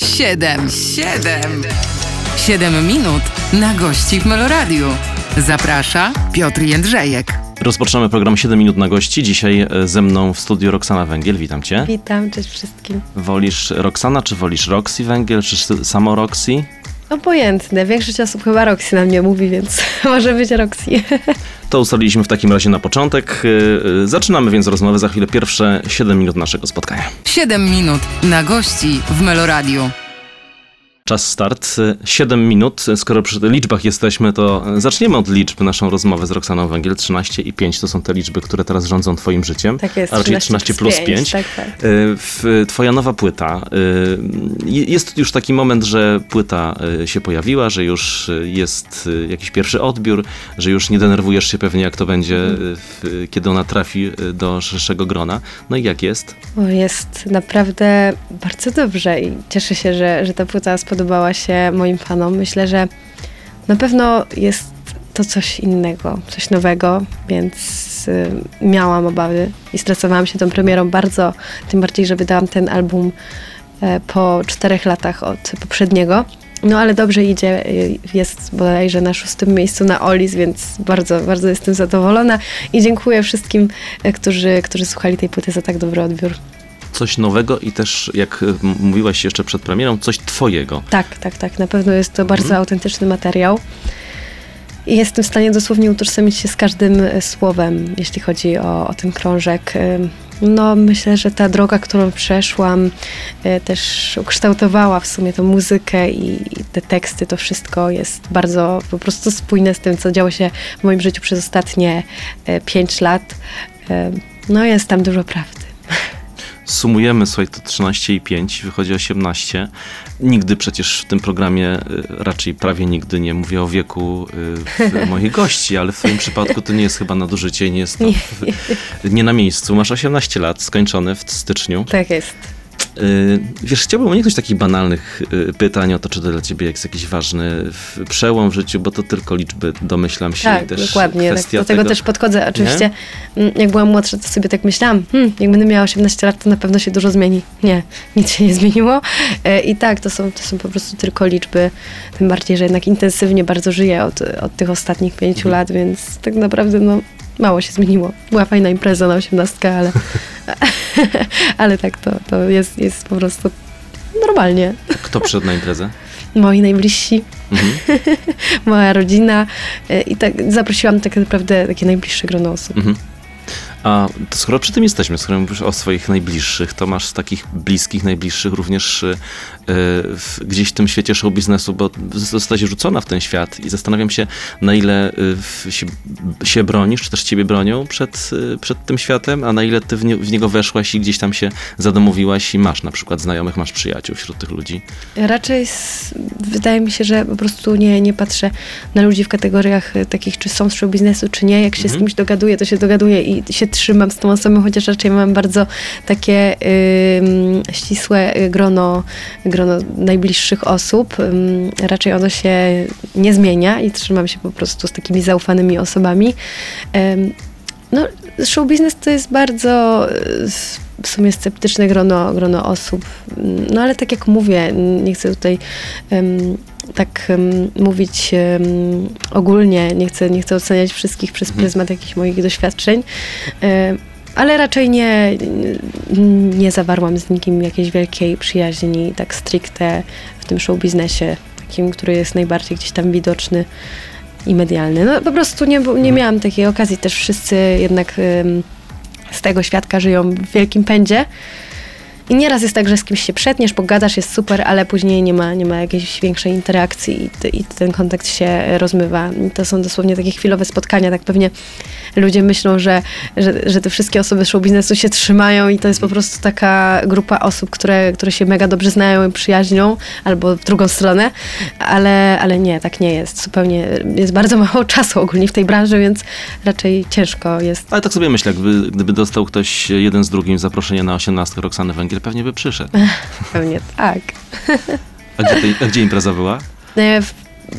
Siedem, siedem, siedem minut na gości w Meloradiu. Zaprasza Piotr Jędrzejek. Rozpoczynamy program 7 minut na gości. Dzisiaj e, ze mną w studiu Roxana Węgiel. Witam cię. Witam, cześć wszystkim. Wolisz Roxana, czy wolisz Roxy Węgiel, czy samo Roxy? Obojętne. Większość osób chyba Roxy na mnie mówi, więc może być Roxy. To ustaliliśmy w takim razie na początek. E, e, zaczynamy więc rozmowę. Za chwilę pierwsze 7 minut naszego spotkania. 7 minut na gości w Meloradiu. Czas start. 7 minut. Skoro przy liczbach jesteśmy, to zaczniemy od liczb naszą rozmowę z Roxaną Węgiel. 13 i 5 to są te liczby, które teraz rządzą twoim życiem. Tak jest. A raczej 13 plus 5. 5. Tak, tak. Twoja nowa płyta. Jest już taki moment, że płyta się pojawiła, że już jest jakiś pierwszy odbiór, że już nie denerwujesz się pewnie, jak to będzie, kiedy ona trafi do szerszego grona. No i jak jest? Jest naprawdę bardzo dobrze i cieszę się, że, że ta płyta spodobała spodobała się moim fanom. Myślę, że na pewno jest to coś innego, coś nowego, więc y, miałam obawy i stresowałam się tą premierą bardzo, tym bardziej, że wydałam ten album y, po czterech latach od poprzedniego. No ale dobrze idzie, y, jest bodajże na szóstym miejscu na Olis, więc bardzo, bardzo jestem zadowolona i dziękuję wszystkim, y, którzy, którzy słuchali tej płyty za tak dobry odbiór coś nowego i też, jak mówiłaś jeszcze przed premierą, coś twojego. Tak, tak, tak. Na pewno jest to bardzo mhm. autentyczny materiał. I jestem w stanie dosłownie utożsamić się z każdym e, słowem, jeśli chodzi o, o ten krążek. No, myślę, że ta droga, którą przeszłam, e, też ukształtowała w sumie tą muzykę i te teksty, to wszystko jest bardzo po prostu spójne z tym, co działo się w moim życiu przez ostatnie e, pięć lat. No, jest tam dużo prawdy sumujemy, słuchaj, to 13 i 5, wychodzi 18. Nigdy przecież w tym programie, y, raczej prawie nigdy nie mówię o wieku y, moich gości, ale w twoim przypadku to nie jest chyba nadużycie, nie jest to w, nie na miejscu. Masz 18 lat, skończone w styczniu. Tak jest. Y, wiesz, chciałbym uniknąć takich banalnych y, pytań o to, czy to dla ciebie jest jakiś ważny przełom w życiu, bo to tylko liczby, domyślam się. Tak, też dokładnie. Tak, do tego, też podchodzę. Oczywiście, nie? Mm, jak byłam młodsza, to sobie tak myślałam, hmm, jak będę miała 18 lat, to na pewno się dużo zmieni. Nie, nic się nie zmieniło. E, I tak, to są, to są po prostu tylko liczby. Tym bardziej, że jednak intensywnie bardzo żyję od, od tych ostatnich pięciu mhm. lat, więc tak naprawdę no, mało się zmieniło. Była fajna impreza na osiemnastkę, ale, ale tak, to, to jest, jest po prostu normalnie. Kto przyszedł na imprezę? Moi najbliżsi, mhm. moja rodzina e, i tak zaprosiłam tak naprawdę takie najbliższe grono osób. Mhm. A skoro przy tym jesteśmy, skoro mówisz o swoich najbliższych, to masz takich bliskich, najbliższych również y, w, gdzieś w tym świecie show biznesu, bo zostałaś rzucona w ten świat i zastanawiam się, na ile y, się, się, bronisz, czy też ciebie bronią przed, y, przed tym światem, a na ile ty w, nie, w, niego weszłaś i gdzieś tam się zadomowiłaś i masz na przykład znajomych, masz przyjaciół wśród tych ludzi? Raczej z, wydaje mi się, że po prostu nie, nie patrzę na ludzi w kategoriach takich, czy są z show biznesu, czy nie. Jak się mhm. z kimś dogaduję, to się dogaduję i się trzymam z tą osobą, chociaż raczej mam bardzo takie y, ścisłe grono, grono najbliższych osób. Y, raczej ono się nie zmienia i trzymam się po prostu z takimi zaufanymi osobami. Y, no, show business to jest bardzo w sumie sceptyczne grono, grono osób. No ale tak jak mówię, nie chcę tutaj um, tak um, mówić um, ogólnie, nie chcę, nie chcę oceniać wszystkich przez mhm. pryzmat jakichś moich doświadczeń, um, ale raczej nie, nie zawarłam z nikim jakiejś wielkiej przyjaźni, tak stricte w tym show biznesie, takim, który jest najbardziej gdzieś tam widoczny i medialny. No po prostu nie, nie mhm. miałam takiej okazji, też wszyscy jednak z tego świadka żyją w wielkim pędzie. I nieraz jest tak, że z kimś się przetniesz, pogadasz, jest super, ale później nie ma, nie ma jakiejś większej interakcji i, i ten kontakt się rozmywa. I to są dosłownie takie chwilowe spotkania, tak pewnie ludzie myślą, że, że, że te wszystkie osoby show biznesu się trzymają i to jest po prostu taka grupa osób, które, które się mega dobrze znają i przyjaźnią, albo w drugą stronę, ale, ale nie, tak nie jest. Zupełnie jest bardzo mało czasu ogólnie w tej branży, więc raczej ciężko jest. Ale tak sobie myślę, gdyby, gdyby dostał ktoś jeden z drugim zaproszenie na 18 Roxany Węgiel, pewnie by przyszedł. Pewnie tak. A gdzie, a gdzie impreza była? E, w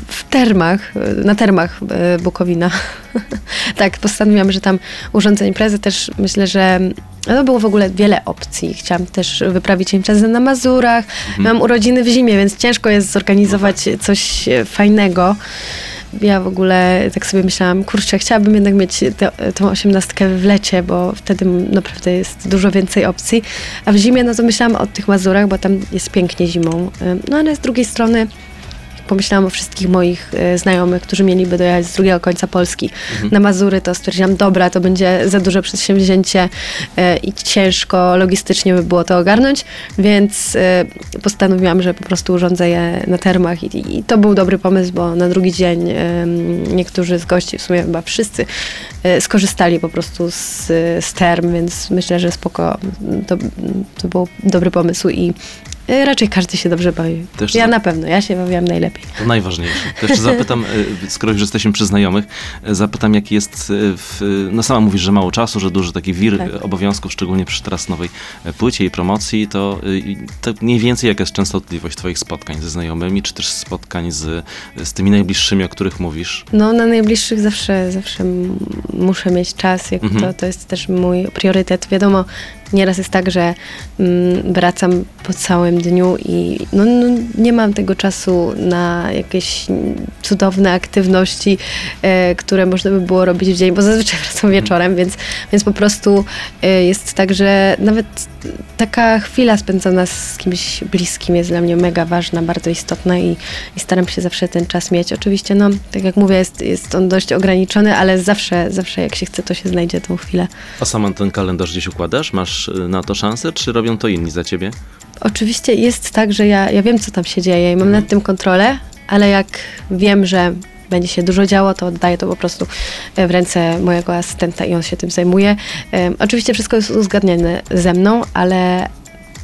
w termach, na termach e, Bukowina. tak, postanowiłam, że tam urządzę imprezę. Też myślę, że no było w ogóle wiele opcji. Chciałam też wyprawić imprezę na Mazurach. Mhm. Mam urodziny w zimie, więc ciężko jest zorganizować coś fajnego. Ja w ogóle tak sobie myślałam, kurczę, chciałabym jednak mieć te, tą osiemnastkę w lecie, bo wtedy naprawdę jest dużo więcej opcji. A w zimie, no to myślałam o tych Mazurach, bo tam jest pięknie zimą. No ale z drugiej strony pomyślałam o wszystkich moich e, znajomych, którzy mieliby dojechać z drugiego końca Polski mhm. na Mazury, to stwierdziłam, dobra, to będzie za duże przedsięwzięcie e, i ciężko logistycznie by było to ogarnąć, więc e, postanowiłam, że po prostu urządzę je na termach i, i to był dobry pomysł, bo na drugi dzień niektórzy z gości, w sumie chyba wszyscy, skorzystali po prostu z, z term, więc myślę, że spoko, to, to był dobry pomysł i raczej każdy się dobrze bawi. Też ja za... na pewno, ja się bawiłam najlepiej. To najważniejsze. To jeszcze zapytam, e, skoro już jesteśmy przy znajomych, e, zapytam jak jest, w, no sama mówisz, że mało czasu, że duży taki wir tak. obowiązków, szczególnie przy teraz nowej płycie i promocji, to, to mniej więcej jaka jest częstotliwość twoich spotkań ze znajomymi, czy też spotkań z, z tymi najbliższymi, o których mówisz? No na najbliższych zawsze, zawsze muszę mieć czas, jak mhm. to, to jest też mój priorytet. Wiadomo, Nieraz jest tak, że mm, wracam po całym dniu i no, no, nie mam tego czasu na jakieś cudowne aktywności, e, które można by było robić w dzień, bo zazwyczaj wracam wieczorem, więc, więc po prostu e, jest tak, że nawet taka chwila spędzona z kimś bliskim jest dla mnie mega ważna, bardzo istotna i, i staram się zawsze ten czas mieć. Oczywiście, no, tak jak mówię, jest, jest on dość ograniczony, ale zawsze, zawsze jak się chce, to się znajdzie tą chwilę. A sama ten kalendarz gdzieś układasz? Masz Y, na to szansę, czy robią to inni za ciebie? Oczywiście jest tak, że ja, ja wiem, co tam się dzieje i mam mhm. nad tym kontrolę, ale jak wiem, że będzie się dużo działo, to oddaję to po prostu w ręce mojego asystenta i on się tym zajmuje. Um, oczywiście wszystko jest uzgadniane ze mną, ale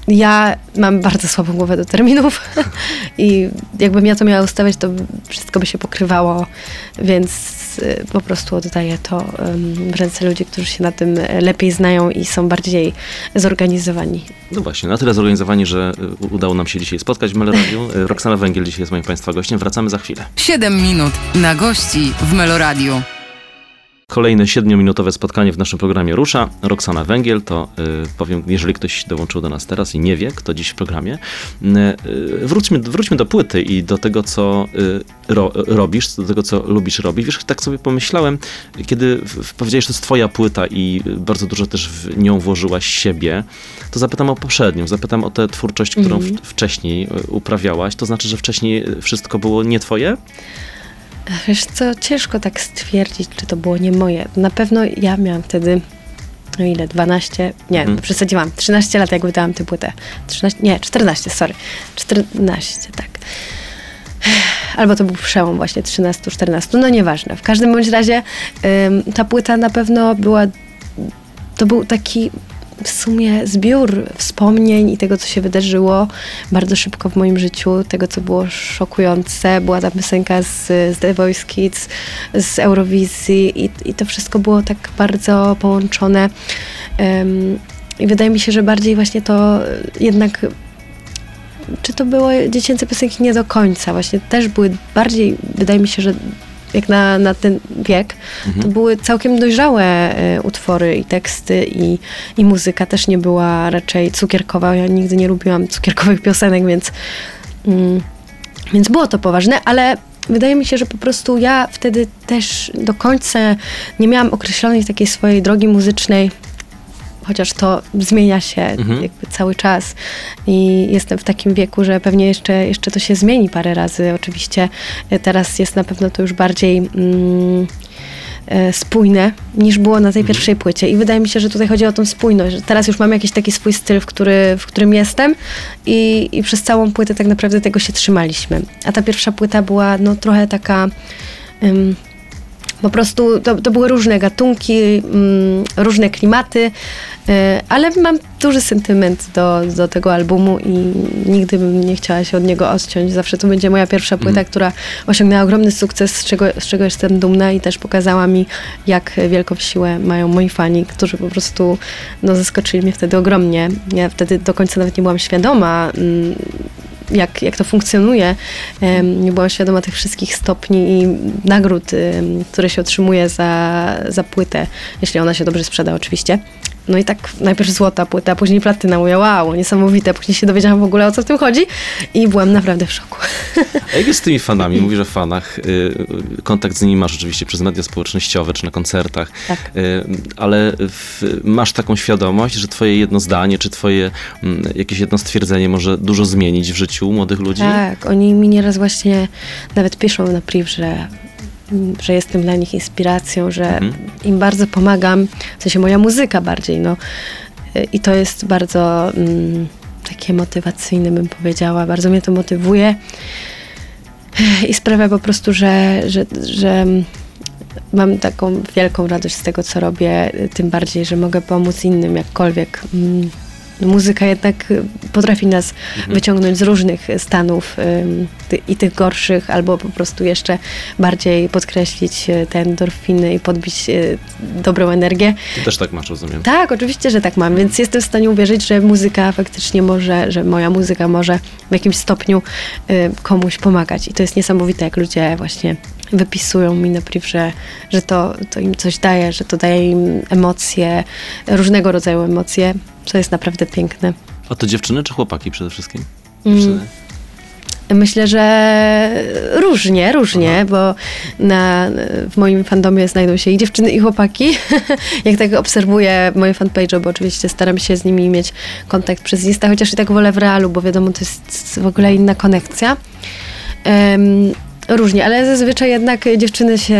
ja mam bardzo słabą głowę do terminów i jakbym ja to miała ustawiać, to wszystko by się pokrywało, więc y, po prostu oddaję to w ręce ludzi, którzy się na tym lepiej znają i są bardziej zorganizowani. No właśnie, na tyle zorganizowani, że y, udało nam się dzisiaj spotkać w Meloradiu. Roxana Węgiel dzisiaj jest moim Państwa gościem. Wracamy za chwilę. 7 minut na gości w Meloradiu. Kolejne siedmiominutowe spotkanie w naszym programie rusza. Roxana Węgiel, to y, powiem, jeżeli ktoś dołączył do nas teraz i nie wie, kto dziś w programie, y, y wróćmy, wróćmy do płyty i do tego, co y, ro, robisz, do tego, co lubisz robić. Wiesz, tak sobie pomyślałem, kiedy powiedziałeś, że to jest twoja płyta i bardzo dużo też w nią włożyłaś siebie, to zapytam o poprzednią, zapytam o tę twórczość, którą mm -hmm. wcześniej y, uprawiałaś. To znaczy, że wcześniej wszystko było nie twoje? Wiesz co, ciężko tak stwierdzić, czy to było nie moje. Na pewno ja miałam wtedy, no ile, 12, nie, mhm. przesadziłam, 13 lat jak wydałam tę płytę. 13, nie, 14, sorry. 14, tak. Albo to był przełom właśnie 13-14, no nieważne. W każdym bądź razie ym, ta płyta na pewno była, to był taki w sumie zbiór wspomnień i tego, co się wydarzyło bardzo szybko w moim życiu, tego, co było szokujące. Była ta piosenka z, z The Voice Kids, z Eurowizji i, i to wszystko było tak bardzo połączone. Um, I wydaje mi się, że bardziej właśnie to jednak czy to były dziecięce piosenki nie do końca. Właśnie też były bardziej, wydaje mi się, że jak na, na ten wiek, mhm. to były całkiem dojrzałe y, utwory i teksty i, i muzyka też nie była raczej cukierkowa. Ja nigdy nie lubiłam cukierkowych piosenek, więc, mm, więc było to poważne, ale wydaje mi się, że po prostu ja wtedy też do końca nie miałam określonej takiej swojej drogi muzycznej chociaż to zmienia się mhm. jakby cały czas i jestem w takim wieku, że pewnie jeszcze, jeszcze to się zmieni parę razy. Oczywiście e, teraz jest na pewno to już bardziej mm, e, spójne niż było na tej mhm. pierwszej płycie i wydaje mi się, że tutaj chodzi o tą spójność. Teraz już mam jakiś taki swój styl, w, który, w którym jestem i, i przez całą płytę tak naprawdę tego się trzymaliśmy. A ta pierwsza płyta była no trochę taka... Um, po prostu to, to były różne gatunki, mm, różne klimaty, y, ale mam duży sentyment do, do tego albumu i nigdy bym nie chciała się od niego odciąć. Zawsze to będzie moja pierwsza płyta, mm. która osiągnęła ogromny sukces, z czego, z czego jestem dumna i też pokazała mi, jak wielką siłę mają moi fani, którzy po prostu no, zaskoczyli mnie wtedy ogromnie. Ja wtedy do końca nawet nie byłam świadoma, mm, jak, jak to funkcjonuje. Nie byłam świadoma tych wszystkich stopni i nagród, które się otrzymuje za, za płytę, jeśli ona się dobrze sprzeda oczywiście. No i tak najpierw złota płyta, a później platyna. Mówię, wow, niesamowite. Później się dowiedziałam w ogóle o co w tym chodzi i byłam naprawdę w szoku. A jak jest z tymi fanami? Mówisz o fanach. Y, kontakt z nimi masz oczywiście przez media społecznościowe czy na koncertach. Tak. Y, ale masz taką świadomość, że twoje jedno zdanie czy twoje mm, jakieś jedno stwierdzenie może dużo zmienić w życiu młodych ludzi? Tak, oni mi nieraz właśnie nawet piszą na priv, że że jestem dla nich inspiracją, że mhm. im bardzo pomagam, w sensie moja muzyka bardziej, no. I to jest bardzo mm, takie motywacyjne, bym powiedziała. Bardzo mnie to motywuje i sprawia po prostu, że, że, że mam taką wielką radość z tego, co robię, tym bardziej, że mogę pomóc innym jakkolwiek. Mm, muzyka jednak potrafi nas mhm. wyciągnąć z różnych stanów i tych gorszych, albo po prostu jeszcze bardziej podkreślić e, te endorfiny i podbić e, dobrą energię. Ty też tak masz, rozumiem. Tak, oczywiście, że tak mam, więc jestem w stanie uwierzyć, że muzyka faktycznie może, że moja muzyka może w jakimś stopniu komuś pomagać. I to jest niesamowite, jak ludzie właśnie wypisują mi na priv, że, że to, to im coś daje, że to daje im emocje, różnego rodzaju emocje, co jest naprawdę piękne. A to dziewczyny czy chłopaki przede wszystkim? Mm. Dziewczyny. Myślę, że różnie, różnie, Aha. bo na, w moim fandomie znajdą się i dziewczyny, i chłopaki. Jak tak obserwuję moje fanpage, bo oczywiście staram się z nimi mieć kontakt przez Insta, chociaż i tak wolę w realu, bo wiadomo, to jest w ogóle inna konekcja. Um, Różnie, ale zazwyczaj jednak dziewczyny się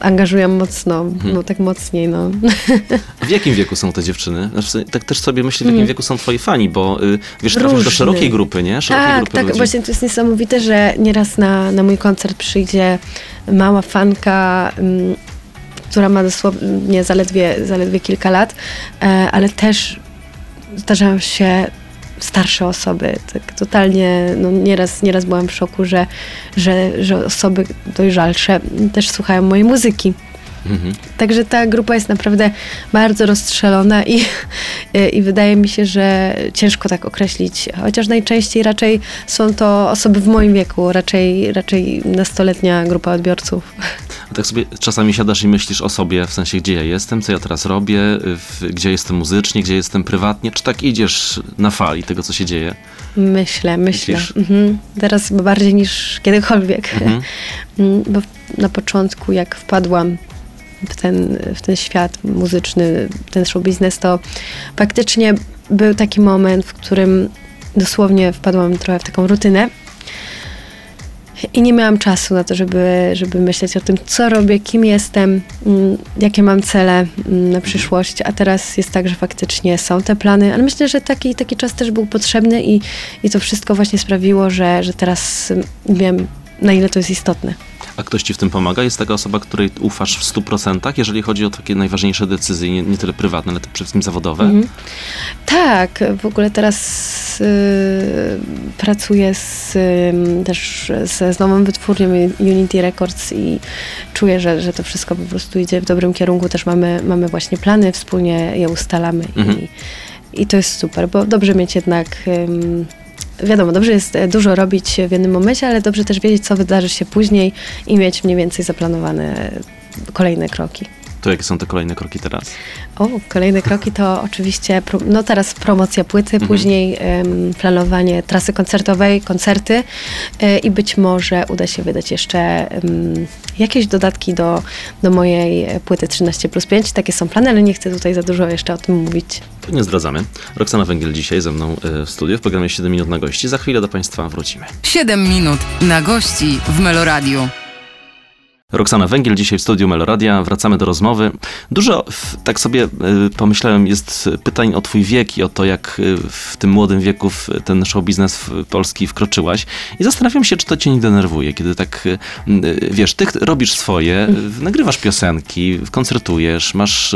angażują mocno, hmm. no tak mocniej, no. W jakim wieku są te dziewczyny? Znaczy, tak też sobie myślę, w jakim hmm. wieku są twoi fani, bo y, wiesz, trafisz do szerokiej grupy, nie? Szerokiej tak, grupy tak, ludzi. właśnie to jest niesamowite, że nieraz na, na mój koncert przyjdzie mała fanka, mm, która ma dosłownie zaledwie, zaledwie kilka lat, e, ale też zdarzają się starsze osoby. Tak totalnie, no nieraz, nieraz byłam w szoku, że, że, że osoby dojrzalsze też słuchają mojej muzyki. Mhm. Także ta grupa jest naprawdę bardzo rozstrzelona i, i wydaje mi się, że ciężko tak określić, chociaż najczęściej raczej są to osoby w moim wieku, raczej, raczej nastoletnia grupa odbiorców. Tak sobie czasami siadasz i myślisz o sobie, w sensie gdzie ja jestem, co ja teraz robię, w, gdzie jestem muzycznie, gdzie jestem prywatnie, czy tak idziesz na fali tego, co się dzieje? Myślę, myślę. Mhm. Teraz bardziej niż kiedykolwiek. Mhm. Mm, bo na początku, jak wpadłam w ten, w ten świat muzyczny, ten show biznes, to faktycznie był taki moment, w którym dosłownie wpadłam trochę w taką rutynę i nie miałam czasu na to, żeby, żeby myśleć o tym, co robię, kim jestem, mm, jakie mam cele mm, na przyszłość. A teraz jest tak, że faktycznie są te plany, ale myślę, że taki, taki czas też był potrzebny i, i to wszystko właśnie sprawiło, że, że teraz wiem, na ile to jest istotne. A ktoś ci w tym pomaga? Jest taka osoba, której ufasz w 100%, jeżeli chodzi o takie najważniejsze decyzje, nie, nie tyle prywatne, ale przede wszystkim zawodowe? Mhm. Tak, w ogóle teraz y, pracuję z, też z, z nową wytwórnią Unity Records i czuję, że, że to wszystko po prostu idzie w dobrym kierunku. Też mamy, mamy właśnie plany, wspólnie je ustalamy mhm. i, i to jest super, bo dobrze mieć jednak wiadomo, dobrze jest e, dużo robić w jednym momencie, ale dobrze też wiedzieć, co wydarzy się później i mieć mniej więcej zaplanowane kolejne kroki. To jakie są te kolejne kroki teraz? O, kolejne kroki to oczywiście, no teraz promocja płyty, mhm. później um, planowanie trasy koncertowej, koncerty y, i być może uda się wydać jeszcze um, jakieś dodatki do, do mojej płyty 13 plus 5. Takie są plany, ale nie chcę tutaj za dużo jeszcze o tym mówić. To nie zdradzamy. Roxana Węgiel dzisiaj ze mną e, w studiu w programie 7 minut na gości. Za chwilę do Państwa wrócimy. 7 minut na gości w Meloradiu. Roxana Węgiel dzisiaj w studiu Meloradia. Wracamy do rozmowy. Dużo, tak sobie y, pomyślałem, jest pytań o twój wiek i o to, jak y, w tym młodym wieku w ten show biznes polski wkroczyłaś. I zastanawiam się, czy to cię nie denerwuje, kiedy tak, y, wiesz, ty robisz swoje, nagrywasz piosenki, koncertujesz, masz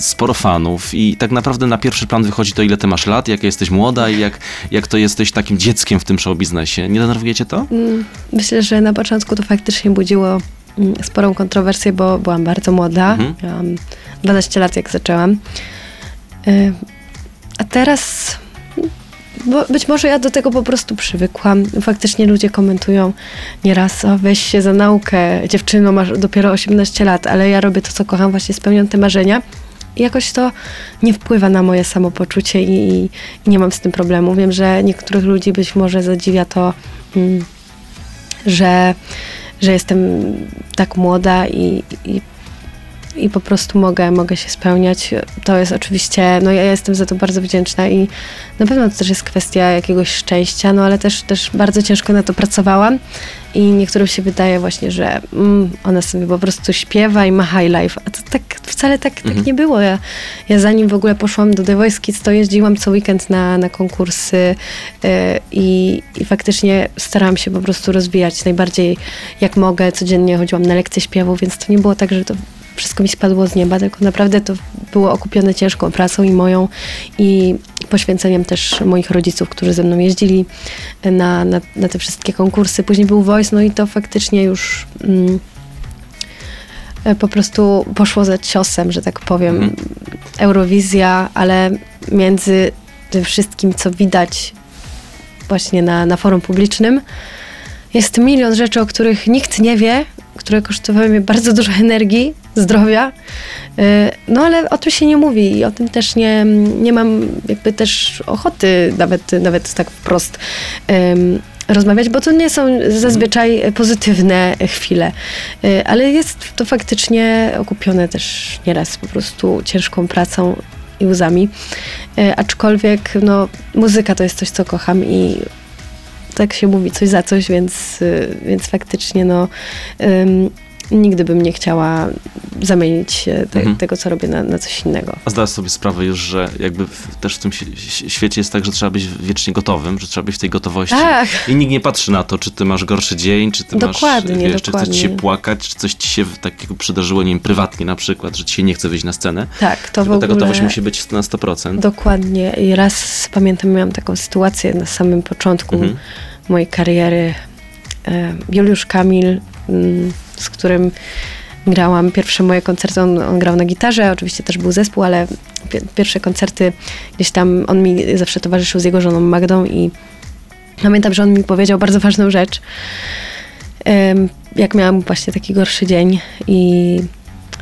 sporo fanów i tak naprawdę na pierwszy plan wychodzi to, ile ty masz lat, jak jesteś młoda i jak, jak to jesteś takim dzieckiem w tym show biznesie. Nie denerwuje cię to? Mm, myślę, że na początku to faktycznie budziło sporą kontrowersję, bo byłam bardzo młoda. Mhm. Miałam 12 lat, jak zaczęłam. Y, a teraz bo być może ja do tego po prostu przywykłam. Faktycznie ludzie komentują nieraz, o weź się za naukę, dziewczyno, masz dopiero 18 lat, ale ja robię to, co kocham, właśnie spełniam te marzenia. I jakoś to nie wpływa na moje samopoczucie i, i, i nie mam z tym problemu. Wiem, że niektórych ludzi być może zadziwia to, mm, że, że jestem tak młoda i, i i po prostu mogę, mogę się spełniać. To jest oczywiście, no ja jestem za to bardzo wdzięczna i na pewno to też jest kwestia jakiegoś szczęścia, no ale też, też bardzo ciężko na to pracowałam i niektórym się wydaje właśnie, że mm, ona sobie po prostu śpiewa i ma high life, a to tak wcale tak, tak mhm. tak nie było. Ja, ja zanim w ogóle poszłam do The Voice Kids, to jeździłam co weekend na, na konkursy yy, i, i faktycznie starałam się po prostu rozwijać najbardziej jak mogę. Codziennie chodziłam na lekcje śpiewu, więc to nie było tak, że to wszystko mi spadło z nieba, tylko naprawdę to było okupione ciężką pracą i moją i poświęceniem też moich rodziców, którzy ze mną jeździli na, na, na te wszystkie konkursy. Później był Voice, no i to faktycznie już mm, po prostu poszło za ciosem, że tak powiem. Mhm. Eurowizja, ale między tym wszystkim, co widać właśnie na, na forum publicznym, jest milion rzeczy, o których nikt nie wie, które kosztowały mnie bardzo dużo energii, zdrowia. Y, no ale o tym się nie mówi i o tym też nie, nie mam jakby też ochoty nawet, nawet tak wprost rozmawiać, bo to nie są zazwyczaj pozytywne chwile, y, ale jest to faktycznie okupione też nieraz po prostu ciężką pracą i łzami. Y, aczkolwiek no, muzyka to jest coś, co kocham i tak się mówi coś za coś, więc, y, więc faktycznie no, nigdy bym nie chciała zamienić te, mhm. tego, co robię, na, na, coś innego. A zdasz sobie sprawę już, że jakby w, też w tym świecie jest tak, że trzeba być wiecznie gotowym, że trzeba być w tej gotowości. Tak. I nikt nie patrzy na to, czy ty masz gorszy dzień, czy ty dokładnie, masz, wiesz, dokładnie. czy chce ci się płakać, czy coś ci się takiego przydarzyło, nie wiem, prywatnie na przykład, że ci się nie chce wyjść na scenę. Tak, to w ogóle... Ta gotowość musi być na 100%. Dokładnie. I raz pamiętam, miałam taką sytuację na samym początku mhm. mojej kariery. E, Juliusz Kamil mm, z którym grałam pierwsze moje koncerty. On, on, grał na gitarze, oczywiście też był zespół, ale pierwsze koncerty gdzieś tam on mi zawsze towarzyszył z jego żoną Magdą i pamiętam, że on mi powiedział bardzo ważną rzecz. Jak miałam właśnie taki gorszy dzień i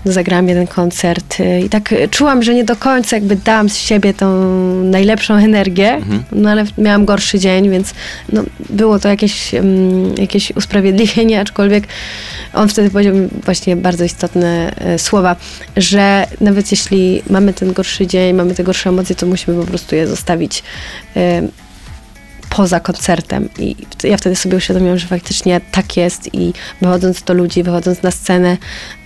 zagrałam jeden koncert y, i tak czułam, że nie do końca jakby dałam z siebie tą najlepszą energię, mhm. no ale miałam gorszy dzień, więc no, było to jakieś, um, jakieś usprawiedliwienie, aczkolwiek on wtedy powiedział mi właśnie bardzo istotne e, słowa, że nawet jeśli mamy ten gorszy dzień, mamy te gorsze emocje, to musimy po prostu je zostawić poza koncertem. I ja wtedy sobie uświadomiłam, że faktycznie tak jest i wychodząc do ludzi, wychodząc na scenę,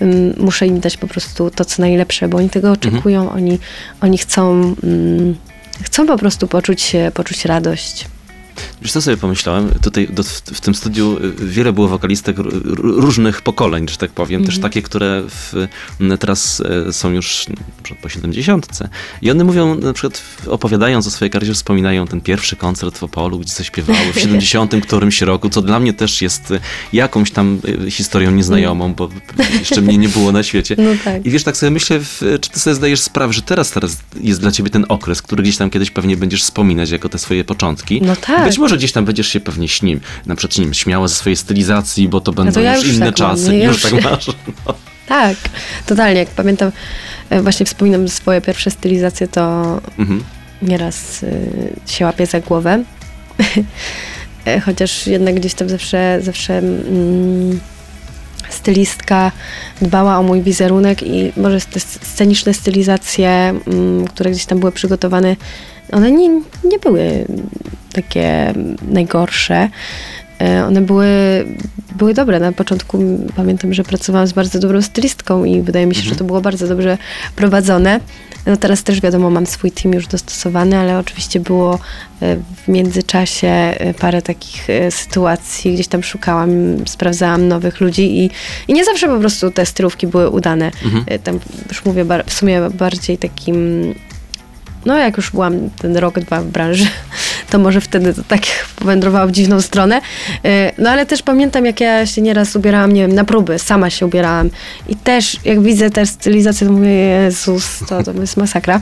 um, muszę im dać po prostu to, co najlepsze, bo oni tego mhm. oczekują, mhm. oni, oni chcą, um, chcą po prostu poczuć, poczuć radość. Wiesz co sobie pomyślałem? Tutaj do, w, tym studiu y, wiele było wokalistek różnych pokoleń, że tak powiem. Mm -hmm. Też mhm. takie, które w, teraz e, są już po 70. I one mówią, na przykład opowiadając o swojej karierze, wspominają ten pierwszy koncert w Opolu, gdzie zaśpiewały w 70. którymś roku, co dla mnie też jest e, jakąś tam historią nieznajomą, bo jeszcze mnie nie było na świecie. No tak. I wiesz, tak sobie myślę, czy ty sobie zdajesz sprawę, że teraz, teraz jest dla ciebie ten okres, który gdzieś tam kiedyś pewnie będziesz wspominać jako te swoje początki. No tak. Być może gdzieś tam będziesz się pewnie śnim, na przykład nim śmiała ze swojej stylizacji, bo to będą no to ja już, już, inne tak czasy. Mam, już, już tak masz. No. Tak, totalnie. Jak pamiętam, e, właśnie wspominam swoje pierwsze stylizacje, to mhm. nieraz y, się łapię za głowę. E, chociaż jednak gdzieś tam zawsze, zawsze mm, stylistka dbała o mój wizerunek i może te sceniczne stylizacje, mm, które gdzieś tam były przygotowane, one nie, nie były takie najgorsze. E, one były, były dobre. Na początku pamiętam, że pracowałam z bardzo dobrą stylistką i wydaje mi się, mhm. że to było bardzo dobrze prowadzone. No teraz też wiadomo, mam swój team już dostosowany, ale oczywiście było e, w międzyczasie e, parę takich sytuacji, gdzieś tam szukałam, sprawdzałam nowych ludzi i, i nie zawsze po prostu te stylówki były udane. Mhm. Tam już mówię w sumie bardziej takim no jak już byłam ten rok, dwa w branży, to może wtedy to tak powędrowało w dziwną stronę. E, no ale też pamiętam, jak ja się nieraz ubierałam, nie wiem, na próby, sama się ubierałam i też jak widzę tę stylizację, to mówię, Jezus, to, to jest masakra.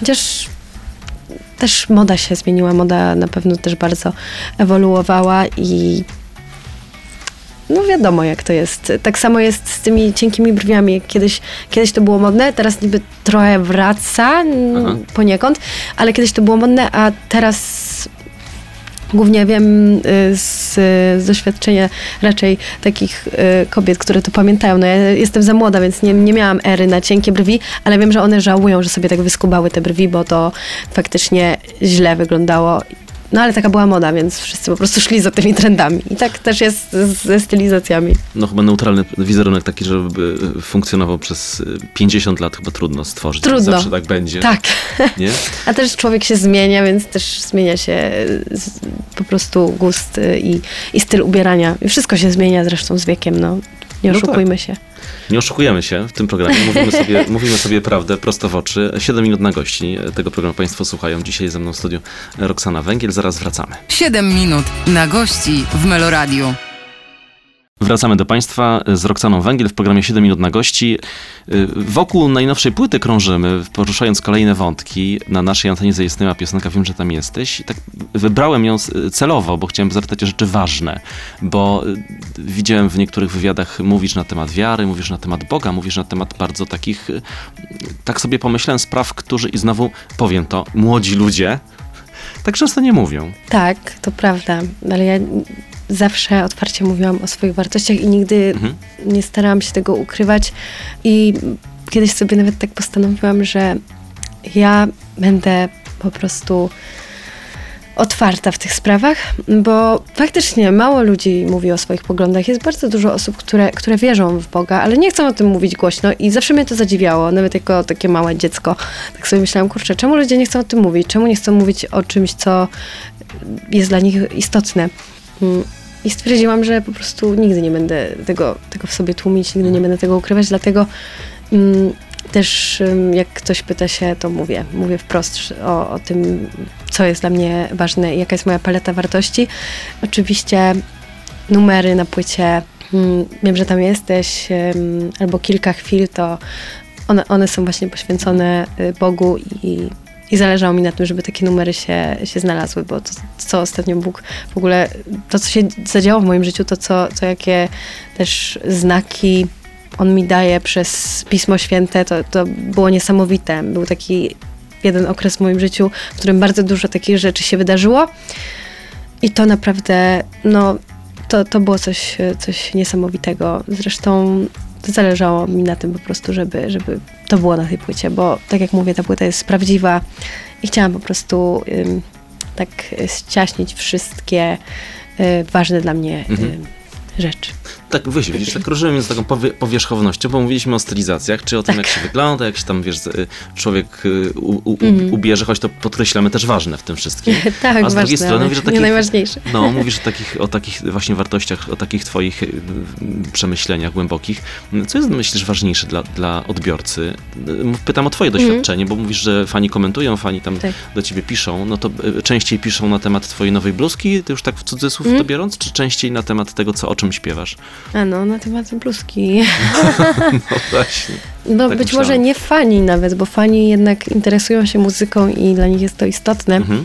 Chociaż też moda się zmieniła, moda na pewno też bardzo ewoluowała i no wiadomo jak to jest. Tak samo jest z tymi cienkimi brwiami. Kiedyś, kiedyś to było modne, teraz niby trochę wraca Aha. poniekąd, ale kiedyś to było modne, a teraz głównie wiem y, z, z doświadczenia raczej takich y, kobiet, które to pamiętają. No ja jestem za młoda, więc nie, nie miałam ery na cienkie brwi, ale wiem, że one żałują, że sobie tak wyskubały te brwi, bo to faktycznie źle wyglądało. No ale taka była moda, więc wszyscy po prostu szli za tymi trendami. I tak też jest ze stylizacjami. No chyba neutralny wizerunek taki, żeby y, funkcjonował przez y, 50 lat chyba trudno stworzyć. Trudno. Zawsze tak będzie. Tak. Nie? A też człowiek się zmienia, więc też zmienia się y, po prostu gust y, i, i styl ubierania. I wszystko się zmienia zresztą z wiekiem, no. Nie No tak. oszukujmy się. Nie oszukujemy się w tym programie. Mówimy sobie, mówimy sobie prawdę prosto w oczy. 7 minut na gości tego programu Państwo słuchają. Dzisiaj ze mną w studiu Roxana Węgiel. Zaraz wracamy. 7 minut na gości w Meloradiu. Wracamy do Państwa z Roxaną Węgiel w programie 7 minut na gości. Y, Wokół najnowszej płyty krążymy, poruszając kolejne wątki. Na naszej antenie zaistniała piosenka Wiem, że tam jesteś. Tak wybrałem ją celowo, bo chciałem zapytać o rzeczy ważne. Bo y, widziałem w niektórych wywiadach, mówisz na temat wiary, mówisz na temat Boga, mówisz na temat bardzo takich, y, tak sobie pomyślałem, spraw, którzy i znowu powiem to, młodzi ludzie tak często nie mówią. Tak, to prawda, ale ja zawsze otwarcie mówiłam o swoich wartościach i nigdy Mhm. nie starałam się tego ukrywać. I kiedyś sobie nawet tak postanowiłam, że ja będę po prostu otwarta w tych sprawach, bo faktycznie mało ludzi mówi o swoich poglądach. Jest bardzo dużo osób, które, które wierzą w Boga, ale nie chcą o tym mówić głośno i zawsze mnie to zadziwiało, nawet jako takie małe dziecko. Tak sobie myślałam, kurczę, czemu ludzie nie chcą o tym mówić? Czemu nie chcą mówić o czymś, co jest dla nich istotne? Mm, I stwierdziłam, że po prostu nigdy nie będę tego, tego w sobie tłumić, nigdy nie będę tego ukrywać, dlatego mm, też ym, jak ktoś pyta się, to mówię. Mówię wprost o, o tym, co jest dla mnie ważne i jaka jest moja paleta wartości. Oczywiście numery na płycie, mm, wiem, że tam jesteś, albo kilka chwil, to one, one są właśnie poświęcone y, Bogu i, i zależało mi na tym, żeby takie numery się, się znalazły, bo to, co ostatnio Bóg w ogóle, to co się zadziało w moim życiu, to co, co jakie też znaki on mi daje przez Pismo Święte, to, to było niesamowite. Był taki jeden okres w moim życiu, w którym bardzo dużo takich rzeczy się wydarzyło i to naprawdę, no, to, to było coś, coś niesamowitego. Zresztą zależało mi na tym po prostu, żeby, żeby to było na tej płycie, bo tak jak mówię, ta płyta jest prawdziwa i chciałam po prostu ym, tak ściaśnić wszystkie y, ważne dla mnie Mhm. ym, rzeczy. Tak, wiesz, widzisz, tak krążymy z taką powie, powierzchownością, bo mówiliśmy o stylizacjach, czy o tym, Tak. jak się wygląda, jak się tam, wiesz, y, człowiek y, u, u, Mhm. ubierze, choć to podkreślamy też ważne w tym wszystkim. tak, A z drugiej ważne, strony ale mówisz o takich- najważniejsze. No, mówisz o takich, o takich właśnie wartościach, o takich twoich y, przemyśleniach głębokich. Co jest, myślisz, ważniejsze dla, dla odbiorcy? Pytam o twoje doświadczenie, bo mówisz, że fani komentują, fani tam Tak. do ciebie piszą, no to częściej piszą na temat twojej nowej bluzki, ty już tak w cudzysłów Mhm. to biorąc, czy częściej na temat tego, co, o czym śpiewasz? A no, na temat bluzki. No właśnie. No Tak być myślałem. może nie fani nawet, bo fani jednak interesują się muzyką i dla nich jest to istotne. Mhm.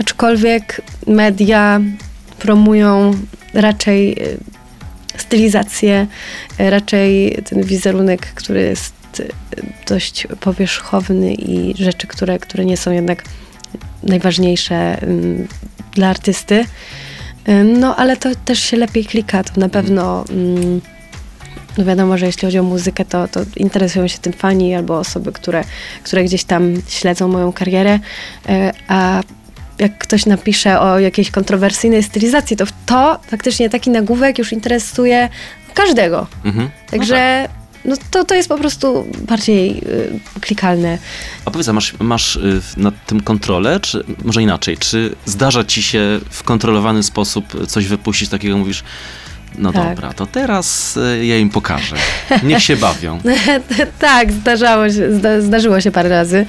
Aczkolwiek media promują raczej y, stylizację, y, raczej ten wizerunek, który jest y, dość powierzchowny i rzeczy, które, które nie są jednak najważniejsze ym, dla artysty. No ale to też się lepiej klika, to na pewno... ym, no wiadomo, że jeśli chodzi o muzykę, to, to interesują się tym fani albo osoby, które, które gdzieś tam śledzą moją karierę, e, a jak ktoś napisze o jakiejś kontrowersyjnej stylizacji, to to faktycznie taki nagłówek już interesuje każdego. Mhm. Także no to, to jest po prostu bardziej y, klikalne. A powiedz, a masz, masz y, nad tym kontrolę, czy może inaczej, czy zdarza ci się w kontrolowany sposób coś wypuścić takiego, mówisz, no Tak. dobra, to teraz y, ja im pokażę. Niech się bawią. tak, zdarzało się, zda, zdarzyło się parę razy.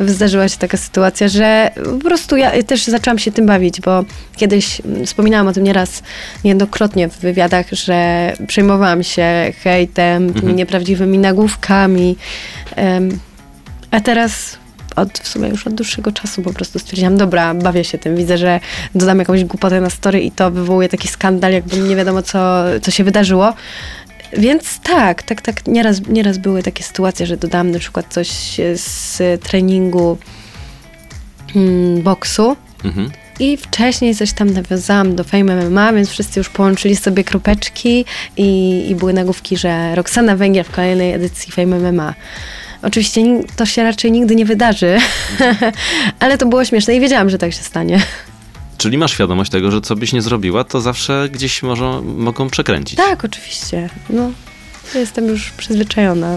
Zdarzyła się taka sytuacja, że po prostu ja też zaczęłam się tym bawić, bo kiedyś mm, wspominałam o tym nieraz, niejednokrotnie w wywiadach, że przejmowałam się hejtem, tymi Mhm. nieprawdziwymi nagłówkami. A teraz od, w sumie już od dłuższego czasu po prostu stwierdziłam, dobra, bawię się tym, widzę, że dodam jakąś głupotę na story i to wywołuje taki skandal, jakby nie wiadomo, co, co się wydarzyło. Więc tak, tak, tak, nieraz, nieraz były takie sytuacje, że dodałam na przykład coś z treningu mm, boksu, Mhm. i wcześniej coś tam nawiązałam do Fame MMA, więc wszyscy już połączyli sobie kropeczki i, i były nagłówki, że Roxana Węgiel w kolejnej edycji Fame MMA. Oczywiście to się raczej nigdy nie wydarzy, ale to było śmieszne i wiedziałam, że tak się stanie. Czyli masz świadomość tego, że co byś nie zrobiła, to zawsze gdzieś może, mogą przekręcić. Tak, oczywiście. No, jestem już przyzwyczajona.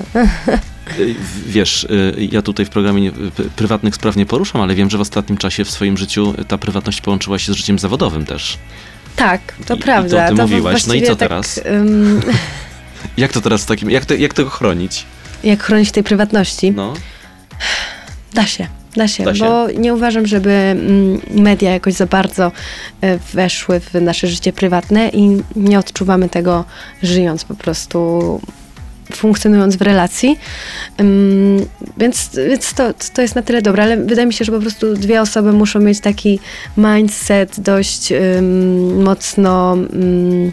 Y, Wiesz, y, ja tutaj w programie p- prywatnych spraw nie poruszam, ale wiem, że w ostatnim czasie w swoim życiu ta prywatność połączyła się z życiem zawodowym też. Tak, to I- i to prawda. ty to mówiłaś. No i co tak, teraz? ym, Jak to teraz w takim, jak, to, jak tego chronić? Jak chronić tej prywatności? No, Da się. Da się, Da się. bo nie uważam, żeby mm, media jakoś za bardzo e, weszły w nasze życie prywatne i nie odczuwamy tego żyjąc po prostu, funkcjonując w relacji. Ym, więc więc to, to jest na tyle dobre, ale wydaje mi się, że po prostu dwie osoby muszą mieć taki mindset dość mocno. ym,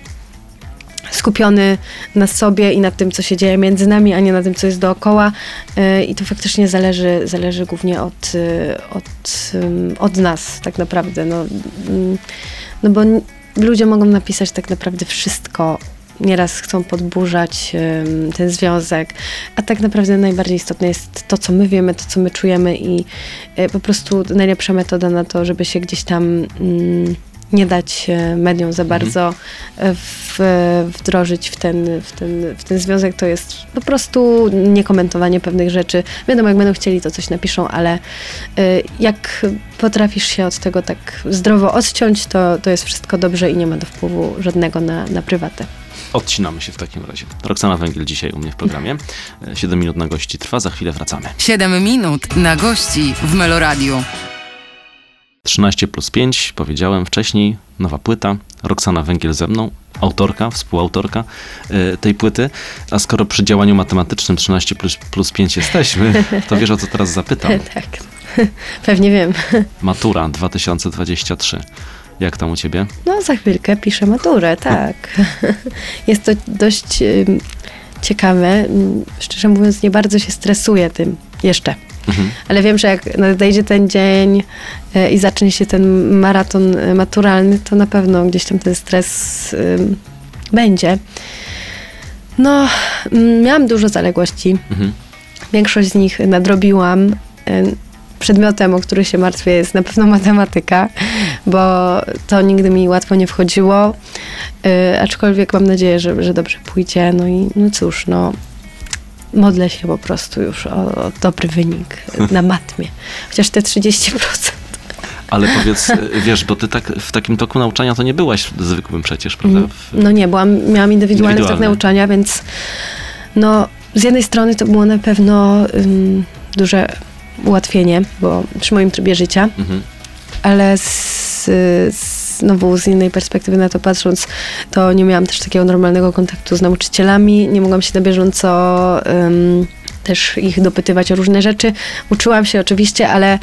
skupiony na sobie i na tym, co się dzieje między nami, a nie na tym, co jest dookoła. Yy, I to faktycznie zależy, zależy głównie od, yy, od, od nas, tak naprawdę. No, ym, no bo ludzie mogą napisać tak naprawdę wszystko. Nieraz chcą podburzać ten związek, a tak naprawdę najbardziej istotne jest to, co my wiemy, to, co my czujemy i y, po prostu najlepsza metoda na to, żeby się gdzieś tam ym, nie dać e, mediom za bardzo e, w, wdrożyć w ten, w, ten, w ten związek, to jest po prostu niekomentowanie pewnych rzeczy. Wiadomo, jak będą chcieli, to coś napiszą, ale e, jak potrafisz się od tego tak zdrowo odciąć, to, to jest wszystko dobrze i nie ma do wpływu żadnego na, na prywatę. odcinamy się w takim razie. Roxana Węgiel dzisiaj u mnie w programie. 7 minut na gości trwa, za chwilę wracamy. 7 minut na gości w Meloradiu. 13 plus 5, powiedziałem wcześniej, nowa płyta, Roxana Węgiel ze mną, autorka, współautorka y, tej płyty, a skoro przy działaniu matematycznym 13 plus, plus 5 jesteśmy, to wiesz o co teraz zapytam. tak, pewnie wiem. Matura 2023. Jak tam u ciebie? No, za chwilkę piszę maturę, tak. Jest to dość ciekawe. Szczerze mówiąc, nie bardzo się stresuję tym jeszcze. Mhm. Ale wiem, że jak nadejdzie ten dzień e, i zacznie się ten maraton e, maturalny, to na pewno gdzieś tam ten stres będzie. No, mm, miałam dużo zaległości. Mhm. Większość z nich nadrobiłam. E, Przedmiotem, o który się martwię, jest na pewno matematyka, bo to nigdy mi łatwo nie wchodziło. Aczkolwiek mam nadzieję, że, że dobrze pójdzie. No i no cóż, no modlę się po prostu już o, o dobry wynik na matmie. Chociaż te 30%. Ale powiedz, wiesz, bo ty tak w takim toku nauczania to nie byłaś zwykłym przecież, prawda? W, No nie, byłam, miałam indywidualny tok nauczania, więc no z jednej strony to było na pewno ym, duże ułatwienie, bo przy moim trybie życia, Mhm. ale z, z, znowu z innej perspektywy na to patrząc, to nie miałam też takiego normalnego kontaktu z nauczycielami, nie mogłam się na bieżąco ym, też ich dopytywać o różne rzeczy. Uczyłam się oczywiście, ale,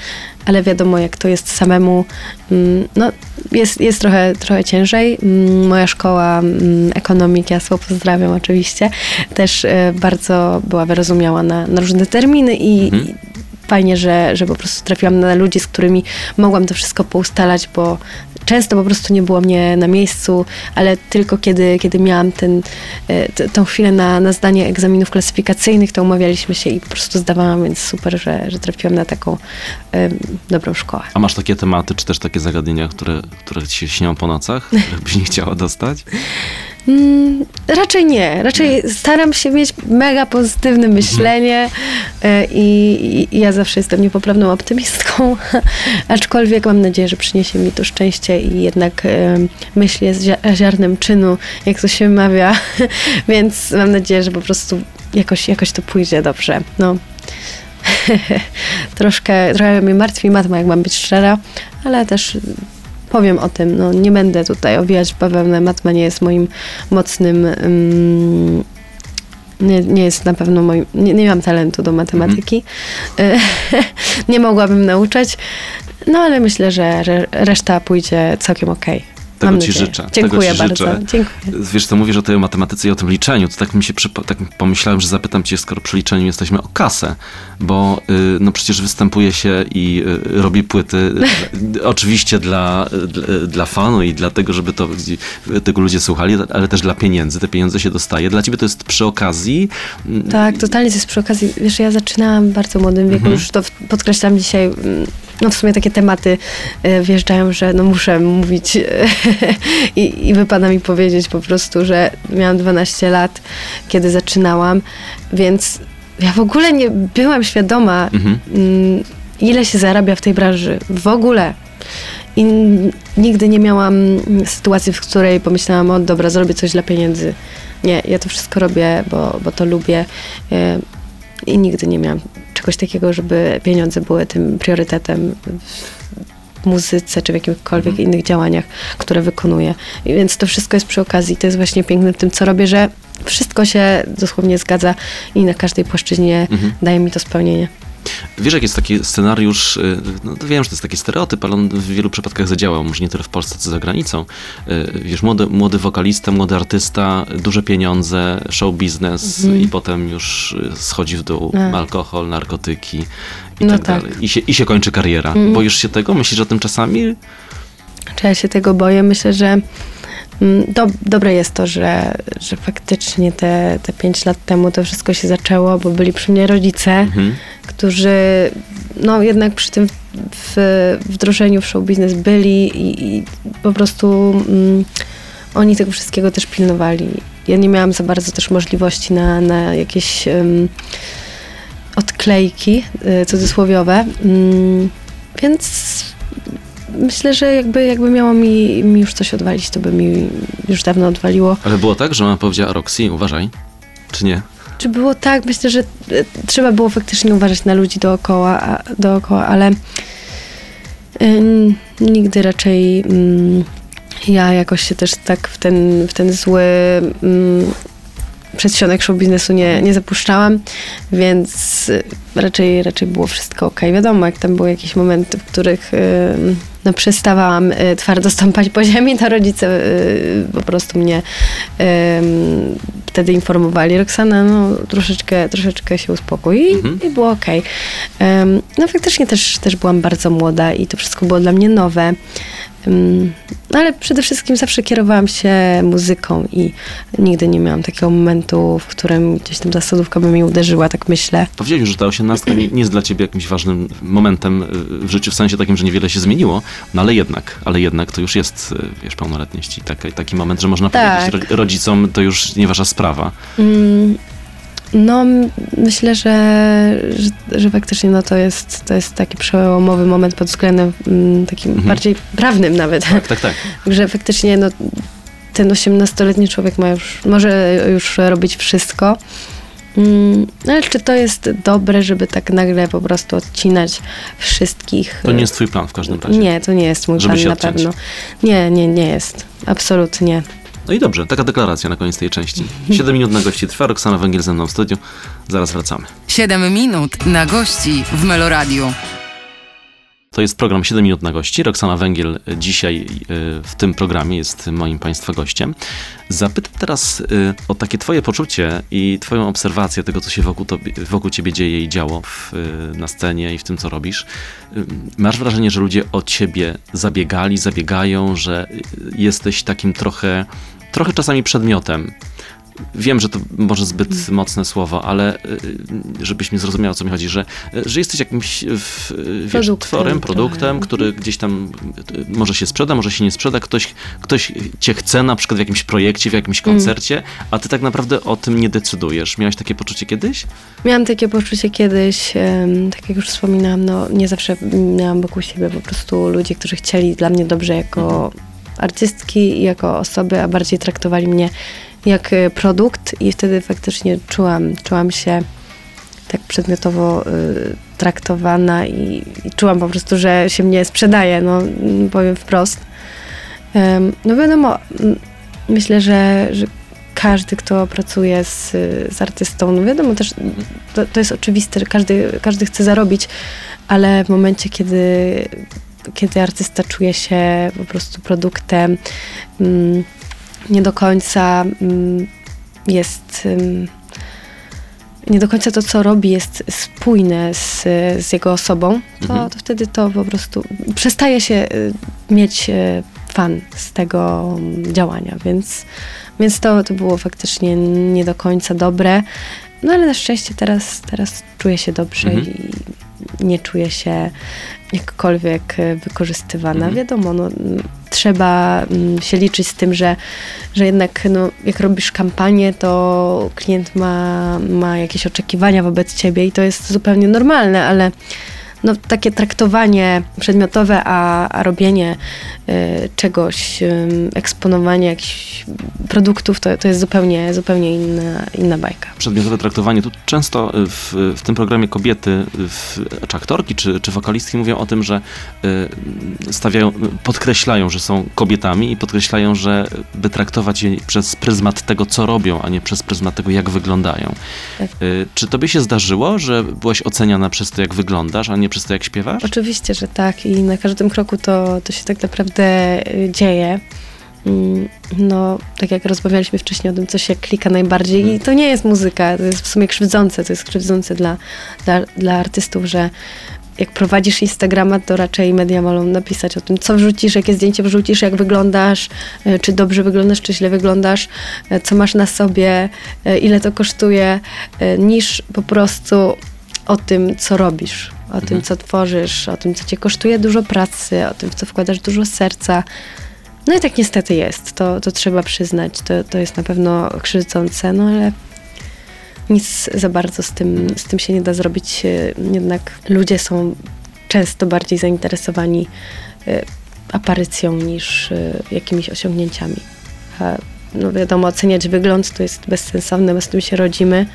ale wiadomo, jak to jest samemu, ym, no jest, jest trochę, trochę ciężej. Ym, Moja szkoła ym, ekonomiki, Jasło pozdrawiam oczywiście, też y, bardzo była wyrozumiała na, na różne terminy i, Mhm. Fajnie, że, że po prostu trafiłam na ludzi, z którymi mogłam to wszystko poustalać, bo często po prostu nie było mnie na miejscu, ale tylko kiedy, kiedy miałam ten, e, t- tą chwilę na, na zdanie egzaminów klasyfikacyjnych, to umawialiśmy się i po prostu zdawałam, więc super, że, że trafiłam na taką em, dobrą szkołę. A masz takie tematy, czy też takie zagadnienia, które, które ci się śnią po nocach, których byś nie chciała dostać? Mm, raczej nie. Raczej staram się mieć mega pozytywne myślenie e, i, i ja zawsze jestem niepoprawną optymistką, aczkolwiek mam nadzieję, że przyniesie mi to szczęście i jednak e, myśl jest zia- ziarnem czynu, jak to się mawia, więc mam nadzieję, że po prostu jakoś, jakoś to pójdzie dobrze. No. troszkę, trochę mnie martwi matma, jak mam być szczera, ale też powiem o tym. No, nie będę tutaj owijać w bawełnę. Matma nie jest moim mocnym, ym, nie, nie jest na pewno moim, nie, nie mam talentu do matematyki. Mhm. nie mogłabym nauczać, no ale myślę, że, że reszta pójdzie całkiem okej. Tego Mam ci nadzieję. życzę. Dziękuję ci bardzo. życzę. Dziękuję. Wiesz, co mówisz o tej matematyce i o tym liczeniu, to tak mi się tak pomyślałem, że zapytam cię, skoro przy liczeniu jesteśmy o kasę, bo y, no przecież występuje się i y, robi płyty y, oczywiście dla, dla, dla fanu i dlatego, żeby to, tego ludzie słuchali, ale też dla pieniędzy. Te pieniądze się dostaje. Dla ciebie to jest przy okazji. mm, Tak, totalnie to jest przy okazji. Wiesz, ja zaczynałam w bardzo młodym wieku, Mhm. już to podkreślam dzisiaj, mm, no w sumie takie tematy e, wjeżdżają, że no muszę mówić e, i, i wypada mi powiedzieć po prostu, że miałam 12 lat, kiedy zaczynałam, więc ja w ogóle nie byłam świadoma, Mhm. mm, ile się zarabia w tej branży. W ogóle. I nigdy nie miałam sytuacji, w której pomyślałam, o dobra, zrobię coś dla pieniędzy. Nie, ja to wszystko robię, bo, bo to lubię. e, I nigdy nie miałam czegoś takiego, żeby pieniądze były tym priorytetem w muzyce czy w jakichkolwiek Mhm. innych działaniach, które wykonuję. I Więc to wszystko jest przy okazji. To jest właśnie piękne w tym, co robię, że wszystko się dosłownie zgadza i na każdej płaszczyźnie Mhm. daje mi to spełnienie. Wiesz, jak jest taki scenariusz, y, no to wiem, że to jest taki stereotyp, ale on w wielu przypadkach zadziałał, może nie tyle w Polsce, co za granicą. Y, Wiesz, młody, młody wokalista, młody artysta, duże pieniądze, show biznes Mhm. i potem już y, schodzi w dół Tak. alkohol, narkotyki i No tak, tak. dalej. I się, I się kończy kariera. Mhm. Boisz się tego? Myślisz o tym czasami? Czy ja się tego boję? Myślę, że do, dobre jest to, że, że faktycznie te, te pięć lat temu to wszystko się zaczęło, bo byli przy mnie rodzice, Mhm. którzy no jednak przy tym w, wdrożeniu w show biznes byli i, i po prostu mm, oni tego wszystkiego też pilnowali. Ja nie miałam za bardzo też możliwości na, na jakieś em, odklejki y, cudzysłowiowe, mm, więc myślę, że jakby, jakby miało mi, mi już coś odwalić, to by mi już dawno odwaliło. Ale było tak, że mama powiedziała Roxy, uważaj, czy nie? Czy było tak? Myślę, że e, trzeba było faktycznie uważać na ludzi dookoła, a, dookoła ale nigdy raczej mm, ja jakoś się też tak w ten, w ten zły mm, przedsionek show biznesu nie, nie zapuszczałam, więc y, raczej, raczej było wszystko ok. Wiadomo, jak tam były jakieś momenty, w których y, no, przestawałam y, twardo stąpać po ziemi, to rodzice po prostu mnie wtedy informowali, Roxana, no troszeczkę, troszeczkę się uspokój i, Mhm. i było okej. Ym, no faktycznie też, też byłam bardzo młoda i to wszystko było dla mnie nowe. Ale przede wszystkim zawsze kierowałam się muzyką i nigdy nie miałam takiego momentu, w którym gdzieś tam zasadówka by mi uderzyła, tak myślę. Powiedziałeś, że ta osiemnastka nie, nie jest dla ciebie jakimś ważnym momentem y, w życiu, w sensie takim, że niewiele się zmieniło, no ale jednak, ale jednak to już jest, y, wiesz, pełnoletność i taki, taki moment, że można Tak. powiedzieć ro- rodzicom, to już nie wasza sprawa. Mm, No, m- myślę, że, że, że faktycznie no, to, jest, to jest taki przełomowy moment pod względem mm, takim Mhm. bardziej prawnym nawet. Tak, tak, tak. że faktycznie no, ten 18-letni człowiek ma już, może już robić wszystko. Mm, ale czy to jest dobre, żeby tak nagle po prostu odcinać wszystkich? To nie jest twój plan w każdym razie. Nie, to nie jest mój Żeby plan na pewno. Nie, nie, nie jest. Absolutnie. No i dobrze, taka deklaracja na koniec tej części. 7 minut na gości trwa, Roxana Węgiel ze mną w studiu. Zaraz wracamy. 7 minut na gości w Meloradiu. To jest program 7 minut na gości. Roxana Węgiel dzisiaj y, w tym programie jest moim Państwa gościem. Zapytam teraz y, o takie Twoje poczucie i Twoją obserwację tego, co się wokół, tobie, wokół Ciebie dzieje i działo w, y, na scenie i w tym, co robisz. Masz wrażenie, że ludzie o Ciebie zabiegali, zabiegają, że jesteś takim trochę, trochę czasami przedmiotem. Wiem, że to może zbyt mocne słowo, ale y, żebyś mi zrozumiał, o co mi chodzi, że, że jesteś jakimś y, w- wiesz, Produktem tworem, trochę. produktem, który gdzieś tam y, może się sprzeda, może się nie sprzeda, ktoś, ktoś cię chce na przykład w jakimś projekcie, w jakimś Mm. koncercie, a ty tak naprawdę o tym nie decydujesz. Miałeś takie poczucie kiedyś? Miałam takie poczucie kiedyś, tak jak już wspominałam, no nie zawsze miałam wokół siebie po prostu ludzi, którzy chcieli dla mnie dobrze jako artystki jako osoby, a bardziej traktowali mnie jak e, produkt i wtedy faktycznie czułam, czułam się tak przedmiotowo y, traktowana i, i czułam po prostu, że się mnie sprzedaje, no powiem wprost. Em, no wiadomo, myślę, że, że każdy, kto pracuje z, z artystą, no wiadomo też, to, to jest oczywiste, że każdy, każdy chce zarobić, ale w momencie, kiedy, kiedy artysta czuje się po prostu produktem, mm, nie do końca mm, jest... Mm, nie do końca to, co robi, jest spójne z, z jego osobą, to, Mhm. to wtedy to po prostu przestaje się y, mieć y, fan z tego działania, więc, więc to, to było faktycznie nie do końca dobre. No ale na szczęście teraz, teraz czuję się dobrze Mhm. i nie czuję się jakkolwiek y, wykorzystywana. Mhm. Wiadomo, no, mm, trzeba mm, się liczyć z tym, że, że jednak no, jak robisz kampanię, to klient ma, ma jakieś oczekiwania wobec ciebie i to jest zupełnie normalne, ale no, takie traktowanie przedmiotowe, a, a robienie y, czegoś, y, eksponowanie jakichś produktów, to, to jest zupełnie, zupełnie inna, inna bajka. Przedmiotowe traktowanie. Tu często w, w tym programie kobiety, w, czy aktorki, czy, czy wokalistki mówią o tym, że y, stawiają, podkreślają, że są kobietami i podkreślają, że by traktować je przez pryzmat tego, co robią, a nie przez pryzmat tego, jak wyglądają. Tak. Y, czy tobie się zdarzyło, że byłaś oceniana przez to, jak wyglądasz, a nie przez to, jak śpiewasz? Oczywiście, że tak i na każdym kroku to, to się tak naprawdę y, dzieje. Mm, No, tak jak rozmawialiśmy wcześniej o tym, co się klika najbardziej Mhm. i to nie jest muzyka, to jest w sumie krzywdzące, to jest krzywdzące dla, dla, dla artystów, że jak prowadzisz Instagrama, to raczej media wolą napisać o tym, co wrzucisz, jakie zdjęcie wrzucisz, jak wyglądasz, y, czy dobrze wyglądasz, czy źle wyglądasz, y, co masz na sobie, ile to kosztuje, niż po prostu o tym, co robisz, o tym, co tworzysz, o tym, co cię kosztuje dużo pracy, o tym, w co wkładasz dużo serca. No i tak niestety jest, to, to trzeba przyznać, to, to jest na pewno krzywdzące, no ale nic za bardzo z tym, z tym się nie da zrobić. E, Jednak ludzie są często bardziej zainteresowani e, aparycją niż e, jakimiś osiągnięciami. A no wiadomo, oceniać wygląd to jest bezsensowne, bo z tym się rodzimy.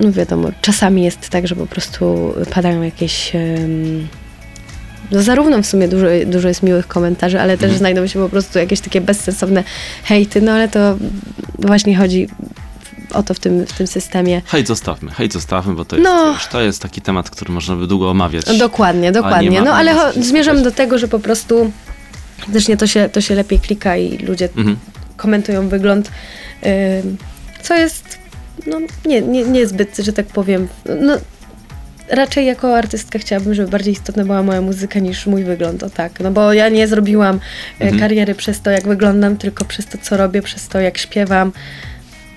No wiadomo, czasami jest tak, że po prostu padają jakieś... no zarówno w sumie dużo, dużo jest miłych komentarzy, ale też Mhm. znajdą się po prostu jakieś takie bezsensowne hejty, no ale to właśnie chodzi o to w tym, w tym systemie. Hejt zostawmy, hejt zostawmy, bo to jest, No. to jest taki temat, który można by długo omawiać. Dokładnie, dokładnie. ma- No ale zmierzam do tego, że po prostu faktycznie to się, to się lepiej klika i ludzie Mhm. komentują wygląd, ym, co jest no, nie, nie, niezbyt, że tak powiem, no, raczej jako artystka chciałabym, żeby bardziej istotna była moja muzyka niż mój wygląd, o tak, no bo ja nie zrobiłam e, Mhm. kariery przez to, jak wyglądam, tylko przez to, co robię, przez to, jak śpiewam.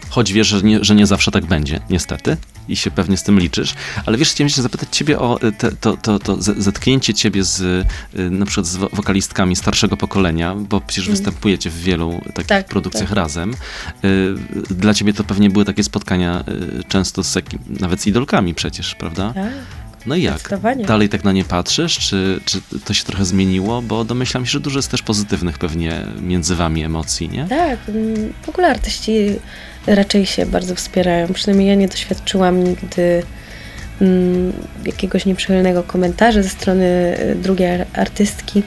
Choć wiesz, że nie, że nie zawsze tak będzie, niestety, i się pewnie z tym liczysz. Ale wiesz, chciałem się zapytać ciebie o y, te, to, to, to ze- zetknięcie ciebie z y, na przykład z wo- wokalistkami starszego pokolenia, bo przecież występujecie w wielu takich Tak, produkcjach tak. razem. Y, Dla ciebie to pewnie były takie spotkania często z jakim, nawet z idolkami przecież, prawda? Tak, No i jak? Dalej tak na nie patrzysz, czy, czy to się trochę zmieniło? Bo domyślam się, że dużo jest też pozytywnych pewnie między wami emocji, nie? Tak, mm, w ogóle artyści raczej się bardzo wspierają. Przynajmniej ja nie doświadczyłam nigdy mm, jakiegoś nieprzychylnego komentarza ze strony y, drugiej ar- artystki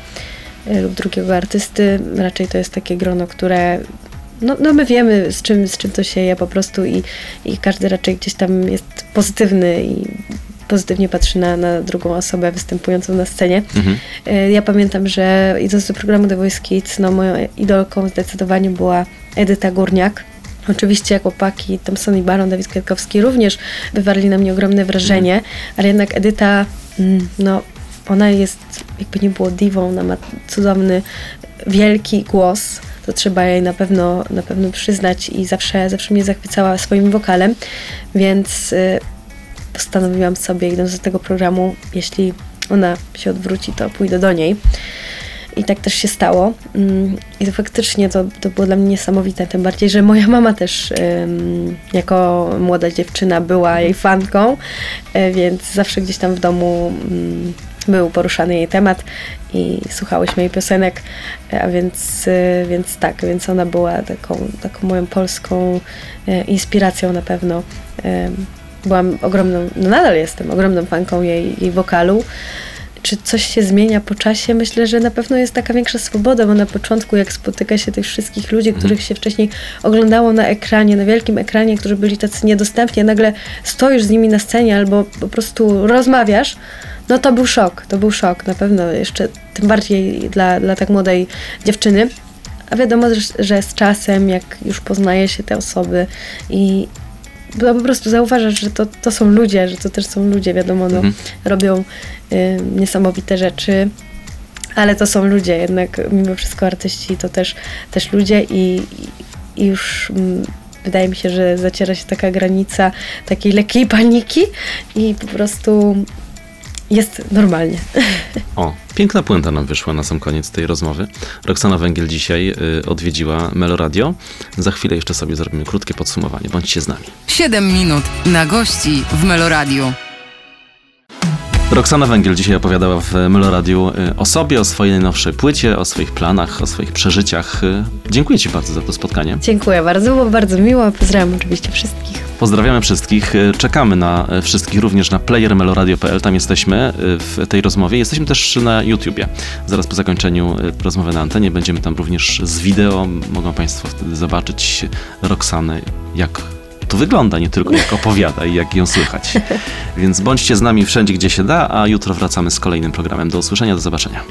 y, lub drugiego artysty. Raczej to jest takie grono, które no, no my wiemy z czym, z czym to się je po prostu i, i każdy raczej gdzieś tam jest pozytywny i pozytywnie patrzy na, na drugą osobę występującą na scenie. Mhm. E, Ja pamiętam, że idąc do programu The Voice Kids, no moją idolką zdecydowanie była Edyta Górniak. Oczywiście chłopaki, tam Sonny Baron, Dawid Kwiatkowski również wywarli na mnie ogromne wrażenie, ale jednak Edyta, mm, no ona jest, jakby nie było diwą, ona ma cudowny, wielki głos, to trzeba jej na pewno, na pewno przyznać i zawsze, zawsze mnie zachwycała swoim wokalem, więc y, postanowiłam sobie, idąc do tego programu, jeśli ona się odwróci, to pójdę do niej. I tak też się stało. Mm, I to faktycznie to, to było dla mnie niesamowite, tym bardziej, że moja mama też jako młoda dziewczyna była jej fanką, e, więc zawsze gdzieś tam w domu mm, był poruszany jej temat i słuchałyśmy jej piosenek, e, a więc, e, więc tak, więc ona była taką, taką moją polską inspiracją na pewno. Byłam ogromną, no nadal jestem ogromną fanką jej, jej wokalu. Czy coś się zmienia po czasie? Myślę, że na pewno jest taka większa swoboda, bo na początku, jak spotyka się tych wszystkich ludzi, których się wcześniej oglądało na ekranie, na wielkim ekranie, którzy byli tacy niedostępni, a nagle stoisz z nimi na scenie albo po prostu rozmawiasz, no to był szok, to był szok, na pewno jeszcze tym bardziej dla, dla tak młodej dziewczyny. A wiadomo, że, że z czasem, jak już poznaje się te osoby i bo po prostu zauważasz, że to, to są ludzie, że to też są ludzie, wiadomo, no, Mhm. robią y, niesamowite rzeczy, ale to są ludzie, jednak mimo wszystko artyści to też, też ludzie i, i już mm, wydaje mi się, że zaciera się taka granica takiej lekkiej paniki i po prostu jest normalnie. O, piękna puenta nam wyszła na sam koniec tej rozmowy. Roxana Węgiel dzisiaj y, odwiedziła Meloradio. Za chwilę jeszcze sobie zrobimy krótkie podsumowanie. Bądźcie z nami. 7 minut na gości w Meloradiu. Roxana Węgiel dzisiaj opowiadała w Meloradiu y, o sobie, o swojej najnowszej płycie, o swoich planach, o swoich przeżyciach. Y, Dziękuję Ci bardzo za to spotkanie. Dziękuję bardzo, było bardzo miło. Pozdrawiam oczywiście wszystkich. Pozdrawiamy wszystkich. Y, Czekamy na wszystkich również na playermeloradio.pl. Tam jesteśmy w tej rozmowie. Jesteśmy też na YouTubie. Zaraz po zakończeniu rozmowy na antenie będziemy tam również z wideo. Mogą Państwo wtedy zobaczyć Roxanę, jak to wygląda, nie tylko jak opowiada i jak ją słychać. Więc bądźcie z nami wszędzie, gdzie się da, a jutro wracamy z kolejnym programem. Do usłyszenia, do zobaczenia.